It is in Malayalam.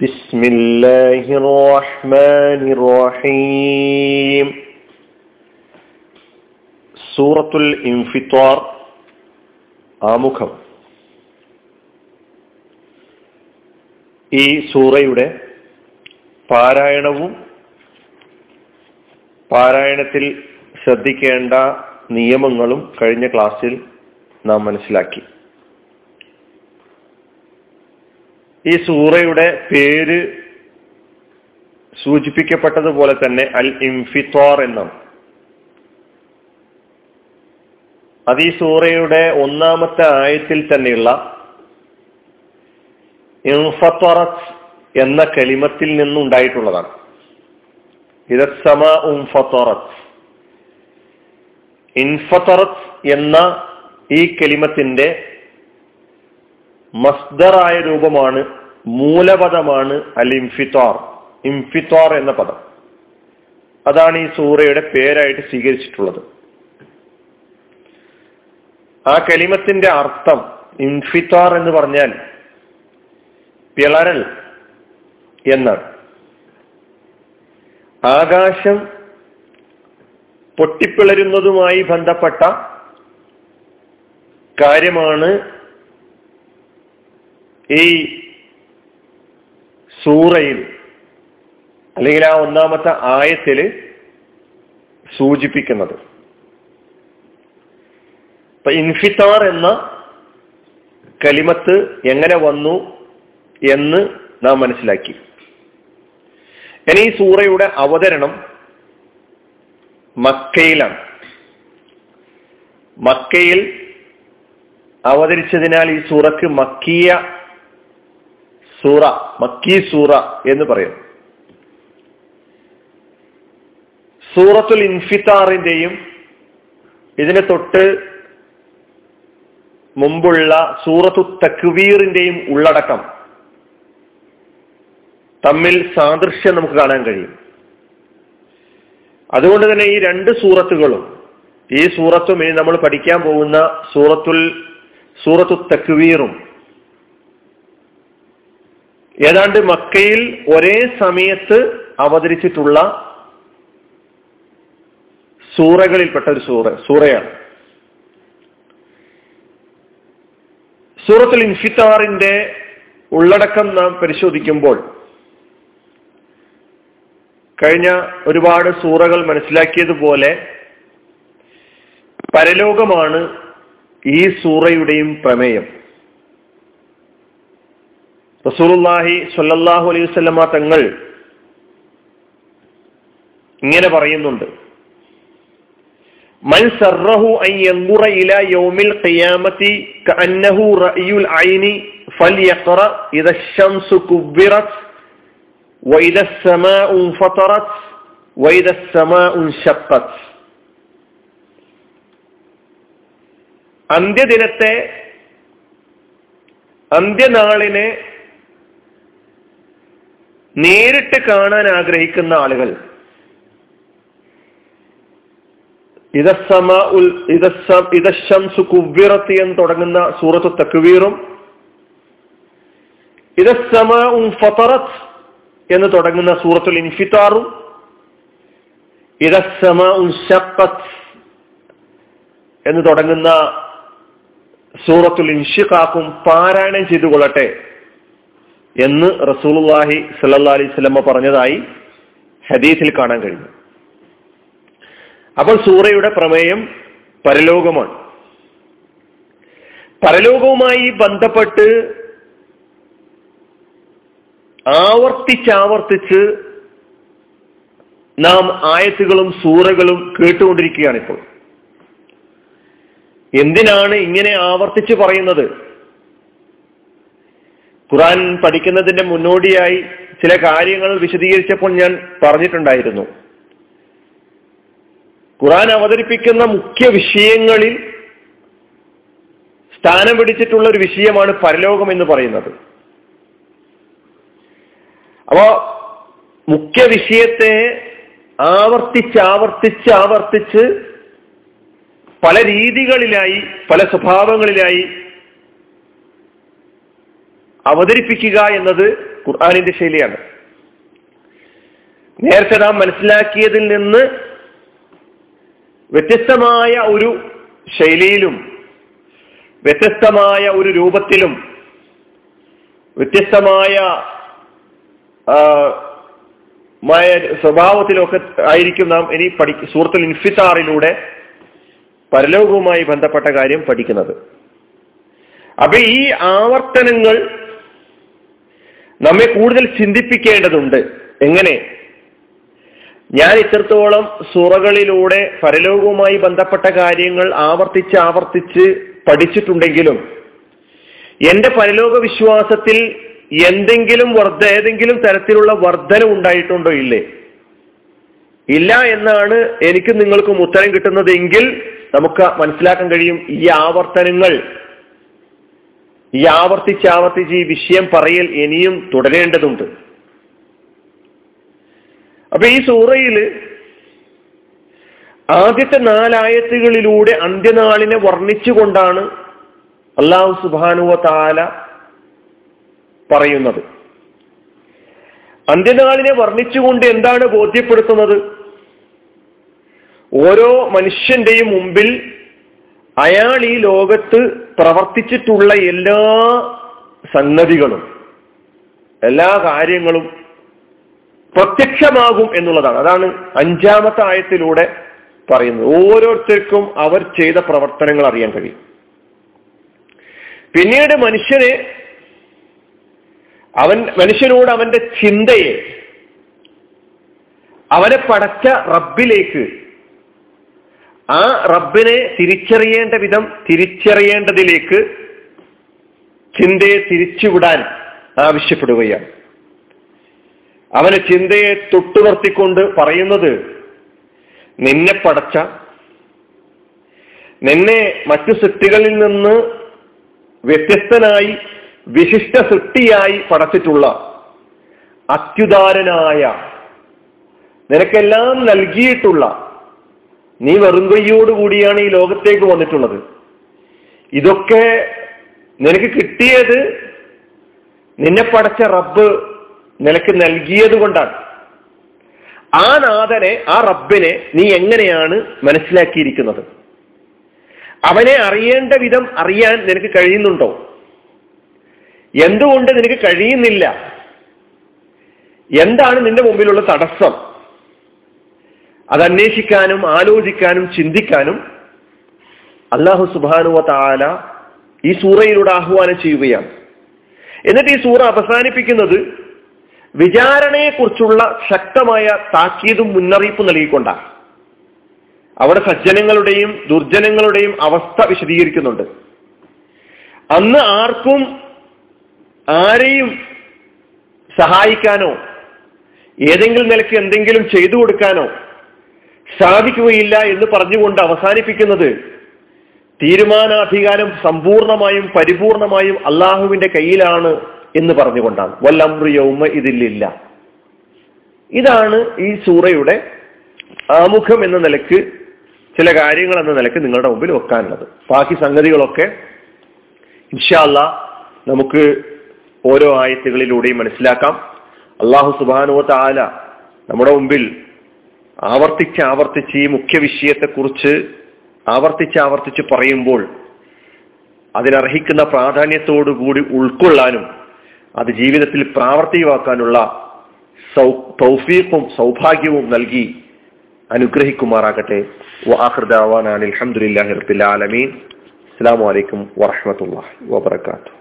بسم الله الرحمن الرحيم സൂറത്തുൽ ഇൻഫിത്വാർ ആമുഖം ഈ സൂറയുടെ പാരായണവും പാരായണത്തിൽ ശ്രദ്ധിക്കേണ്ട നിയമങ്ങളും കഴിഞ്ഞ ക്ലാസ്സിൽ നാം മനസ്സിലാക്കി ഈ സൂറയുടെ പേര് സൂചിപ്പിക്കപ്പെട്ടതുപോലെ തന്നെ അൽ ഇംഫിത്വാർ എന്നാണ്. അത് ഈ സൂറയുടെ ഒന്നാമത്തെ ആയത്തിൽ തന്നെയുള്ള ഇൻഫത്തറത്ത് എന്ന കലിമത്തിൽ നിന്നുണ്ടായിട്ടുള്ളതാണ്. ഇതസമ ഉംഫത്തറത്ത് ഇൻഫത്തറത്ത് എന്ന ഈ കലിമത്തിന്റെ മസ്ദറായ രൂപമാണ് മൂലപദമാണ് അൽ ഇംഫിത്താർ ഇംഫിത്താർ എന്ന പദം. അതാണ് ഈ സൂറയുടെ പേരായിട്ട് സ്വീകരിച്ചിട്ടുള്ളത്. ആ കലിമത്തിന്റെ അർത്ഥം ഇൻഫിത്താർ എന്ന് പറഞ്ഞാൽ പിളരൽ എന്നാണ്. ആകാശം പൊട്ടിപ്പിളരുന്നതുമായി ബന്ധപ്പെട്ട കാര്യമാണ് ഈ സൂറയിൽ അല്ലെങ്കിൽ ആ ഒന്നാമത്തെ ആയത്തിൽ സൂചിപ്പിക്കുന്നത്. ഇപ്പൊ ഇൻഫിത്താർ എന്ന കലിമത്ത് എങ്ങനെ വന്നു എന്ന് നാം മനസ്സിലാക്കി. ഇനി ഈ സൂറയുടെ അവതരണം മക്കയിലാണ്. മക്കയിൽ അവതരിച്ചതിനാൽ ഈ സൂറക്ക് മക്കിയ സൂറ മക്കി സൂറ എന്ന് പറയും. സൂറത്തുൽ ഇൻഫിത്താറിന്റെയും ഇതിനെ തൊട്ട് മുമ്പുള്ള സൂറത്തു തക്വീറിന്റെയും ഉള്ളടക്കം തമ്മിൽ സാദൃശ്യം നമുക്ക് കാണാൻ കഴിയും. അതുകൊണ്ട് തന്നെ ഈ രണ്ട് സൂറത്തുകളും ഈ സൂറത്തും ഇനി നമ്മൾ പഠിക്കാൻ പോകുന്ന സൂറത്തുൽ സൂറത്തു തക്വീറും ഏതാണ്ട് മക്കയിൽ ഒരേ സമയത്ത് അവതരിച്ചിട്ടുള്ള സൂറകളിൽപ്പെട്ട ഒരു സൂറ സൂറയാണ്. സൂറത്തുൽ ഇൻഫിത്താറിന്റെ ഉള്ളടക്കം നാം പരിശോധിക്കുമ്പോൾ കഴിഞ്ഞ ഒരുപാട് സൂറകൾ മനസ്സിലാക്കിയതുപോലെ പരലോകമാണ് ഈ സൂറയുടെയും പ്രമേയം. റസൂലുല്ലാഹി സ്വല്ലല്ലാഹു അലൈഹി വസല്ലമ തങ്ങൾ ഇങ്ങനെ പറയുന്നുണ്ട് മൻ സറഹു അൻ യൻദുറ ഇല യൗമിൽ ഖിയാമത്തി കഅന്നഹു റഅയുൽ ഐനി ഫൽയഖറ ഇദ ശംസു കുബ്ബിറത് വഇദ السماء انفطرت وإذا السماء انشقت അന്ത്യദിനത്തെ അന്ത്യനാളിനെ നേരിട്ട് കാണാൻ ആഗ്രഹിക്കുന്ന ആളുകൾ. ഇതശംസു കുവ്വിറത്തി എന്ന് തുടങ്ങുന്ന സൂറത്ത് തക്വീറും ഇതസമ ഉം ഫത്തറത്ത് എന്ന് തുടങ്ങുന്ന സൂറത്തുൽ ഇൻഫിത്താറും ഇതസമ ഉം ഷപ്പത്ത് എന്ന് തുടങ്ങുന്ന സൂറത്തുൽ ഇൻഷിഖാക്കും പാരായണം ചെയ്തു കൊള്ളട്ടെ എന്ന് റസൂലുള്ളാഹി സല്ലാ അലൈഹി സ്വലമ്മ പറഞ്ഞതായി ഹദീസിൽ കാണാൻ കഴിഞ്ഞു. അപ്പോൾ സൂറയുടെ പ്രമേയം പരലോകമാണ്. പരലോകവുമായി ബന്ധപ്പെട്ട് ആവർത്തിച്ചാവർത്തിച്ച് നാം ആയത്തുകളും സൂറകളും കേട്ടുകൊണ്ടിരിക്കുകയാണിപ്പോൾ എന്തിനാണ് ഇങ്ങനെ ആവർത്തിച്ച് പറയുന്നത്? ഖുറാൻ പഠിക്കുന്നതിന്റെ മുന്നോടിയായി ചില കാര്യങ്ങൾ വിശദീകരിച്ചപ്പോൾ ഞാൻ പറഞ്ഞിട്ടുണ്ടായിരുന്നു. ഖുറാൻ അവതരിപ്പിക്കുന്ന മുഖ്യ വിഷയങ്ങളിൽ സ്ഥാനം പിടിച്ചിട്ടുള്ള ഒരു വിഷയമാണ് പരലോകം എന്ന് പറയുന്നത്. അപ്പോ മുഖ്യ വിഷയത്തെ ആവർത്തിച്ച് ആവർത്തിച്ച് ആവർത്തിച്ച് പല രീതികളിലായി പല സ്വഭാവങ്ങളിലായി അവതരിപ്പിക്കുക എന്നത് ഖുർആാനിന്റെ ശൈലിയാണ്. നേരത്തെ നാം മനസ്സിലാക്കിയതിൽ നിന്ന് വ്യത്യസ്തമായ ഒരു ശൈലിയിലും വ്യത്യസ്തമായ ഒരു രൂപത്തിലും വ്യത്യസ്തമായ സ്വഭാവത്തിലൊക്കെ ആയിരിക്കും നാം ഇനി പഠി സൂറത്തുൽ ഇൻഫിത്താറിലൂടെ പരലോകവുമായി ബന്ധപ്പെട്ട കാര്യം പഠിക്കുന്നത്. അപ്പൊ ഈ ആവർത്തനങ്ങൾ നമ്മെ കൂടുതൽ ചിന്തിപ്പിക്കേണ്ടതുണ്ട്. എങ്ങനെ? ഞാൻ ഇത്രത്തോളം സുറകളിലൂടെ പരലോകവുമായി ബന്ധപ്പെട്ട കാര്യങ്ങൾ ആവർത്തിച്ച് ആവർത്തിച്ച് പഠിച്ചിട്ടുണ്ടെങ്കിലും എന്റെ പരലോക വിശ്വാസത്തിൽ എന്തെങ്കിലും വർദ്ധ ഏതെങ്കിലും തരത്തിലുള്ള വർധന ഉണ്ടായിട്ടുണ്ടോ ഇല്ലേ? ഇല്ല എന്നാണ് എനിക്ക് നിങ്ങൾക്കും ഉത്തരം കിട്ടുന്നതെങ്കിൽ നമുക്ക് മനസ്സിലാക്കാൻ കഴിയും ഈ ആവർത്തനങ്ങൾ ഈ ആവർത്തിച്ച് ആവർത്തിച്ച് ഈ വിഷയം പറയൽ ഇനിയും തുടരേണ്ടതുണ്ട്. അപ്പൊ ഈ സൂറയിൽ ആദ്യത്തെ നാലായത്തുകളിലൂടെ അന്ത്യനാളിനെ വർണിച്ചുകൊണ്ടാണ് അള്ളാഹു സുബാനുവ താല പറയുന്നത്. അന്ത്യനാളിനെ വർണിച്ചുകൊണ്ട് എന്താണ് ബോധ്യപ്പെടുത്തുന്നത്? ഓരോ മനുഷ്യന്റെയും മുമ്പിൽ അയാൾ ഈ ലോകത്ത് പ്രവർത്തിച്ചിട്ടുള്ള എല്ലാ സംഗതികളും എല്ലാ കാര്യങ്ങളും പ്രത്യക്ഷമാകും എന്നുള്ളതാണ്. അതാണ് അഞ്ചാമത്തെ ആയത്തിലൂടെ പറയുന്നത്. ഓരോരുത്തർക്കും അവർ ചെയ്ത പ്രവർത്തനങ്ങൾ അറിയാൻ കഴിയും. പിന്നീട് മനുഷ്യനെ അവൻ മനുഷ്യനോട് അവന്റെ ചിന്തയെ അവനെ പടച്ച റബ്ബിലേക്ക് ആ റബ്ബിനെ തിരിച്ചറിയേണ്ട വിധം തിരിച്ചറിയേണ്ടതിലേക്ക് ചിന്തയെ തിരിച്ചുവിടാൻ ആവശ്യപ്പെടുകയാണ്. അവന് ചിന്തയെ തൊട്ടുനിർത്തിക്കൊണ്ട് പറയുന്നത് നിന്നെ പടച്ച നിന്നെ മറ്റു സൃഷ്ടികളിൽ നിന്ന് വ്യത്യസ്തനായി വിശിഷ്ട സൃഷ്ടിയായി പടച്ചിട്ടുള്ള അത്യുദാരനായ നിനക്കെല്ലാം നൽകിയിട്ടുള്ള നീ വെറും കൈയോടുകൂടിയാണ് ഈ ലോകത്തേക്ക് വന്നിട്ടുള്ളത്. ഇതൊക്കെ നിനക്ക് കിട്ടിയത് നിന്നെ പടച്ച റബ്ബ് നിനക്ക് നൽകിയത് കൊണ്ടാണ്. ആ നാഥനെ ആ റബ്ബിനെ നീ എങ്ങനെയാണ് മനസ്സിലാക്കിയിരിക്കുന്നത്? അവനെ അറിയേണ്ട വിധം അറിയാൻ നിനക്ക് കഴിയുന്നുണ്ടോ? എന്തുകൊണ്ട് നിനക്ക് കഴിയുന്നില്ല? എന്താണ് നിന്റെ മുമ്പിലുള്ള തടസ്സം? അത് അന്വേഷിക്കാനും ആലോചിക്കാനും ചിന്തിക്കാനും അള്ളാഹു സുബാനുവ താല ഈ സൂറയിലൂടെ ആഹ്വാനം ചെയ്യുകയാണ്. എന്നിട്ട് ഈ സൂറ അവസാനിപ്പിക്കുന്നത് വിചാരണയെക്കുറിച്ചുള്ള ശക്തമായ താക്കീതും മുന്നറിയിപ്പും നൽകിക്കൊണ്ടാണ്. അവിടെ സജ്ജനങ്ങളുടെയും ദുർജനങ്ങളുടെയും അവസ്ഥ വിശദീകരിക്കുന്നുണ്ട്. അന്ന് ആർക്കും ആരെയും സഹായിക്കാനോ ഏതെങ്കിലും നിലയ്ക്ക് എന്തെങ്കിലും ചെയ്തു കൊടുക്കാനോ സാധിക്കുകയില്ല എന്ന് പറഞ്ഞുകൊണ്ട് അവസാനിപ്പിക്കുന്നത് തീരുമാനാധികാരം സമ്പൂർണമായും പരിപൂർണമായും അള്ളാഹുവിന്റെ കയ്യിലാണ് എന്ന് പറഞ്ഞുകൊണ്ടാണ്. വല്ലമ്രിയൗമ ഇതിലില്ല ഇതാണ് ഈ സൂറയുടെ ആമുഖം എന്ന നിലയ്ക്ക് ചില കാര്യങ്ങൾ എന്ന നിലയ്ക്ക് നിങ്ങളുടെ മുമ്പിൽ വെക്കാനുള്ളത്. ബാക്കി സംഗതികളൊക്കെ ഇൻഷാല്ല നമുക്ക് ഓരോ ആയത്തുകളിലൂടെയും മനസ്സിലാക്കാം. അള്ളാഹു സുബാനുവ താല നമ്മുടെ മുമ്പിൽ ആവർത്തിച്ച് ആവർത്തിച്ച് ഈ മുഖ്യ വിഷയത്തെക്കുറിച്ച് ആവർത്തിച്ച് ആവർത്തിച്ച് പറയുമ്പോൾ അതിനർഹിക്കുന്ന പ്രാധാന്യത്തോടുകൂടി ഉൾക്കൊള്ളാനും അത് ജീവിതത്തിൽ പ്രാവർത്തികമാക്കാനുള്ള സൗ തൗഫീഖും സൗഭാഗ്യവും നൽകി അനുഗ്രഹിക്കുമാറാകട്ടെ. വാഹൃദാവാനാണ് റബ്ബിൽ ആലമീൻ. അസ്സാം വലൈക്കും വാഹമത്തല്ലാ വാബർക്കാത്തു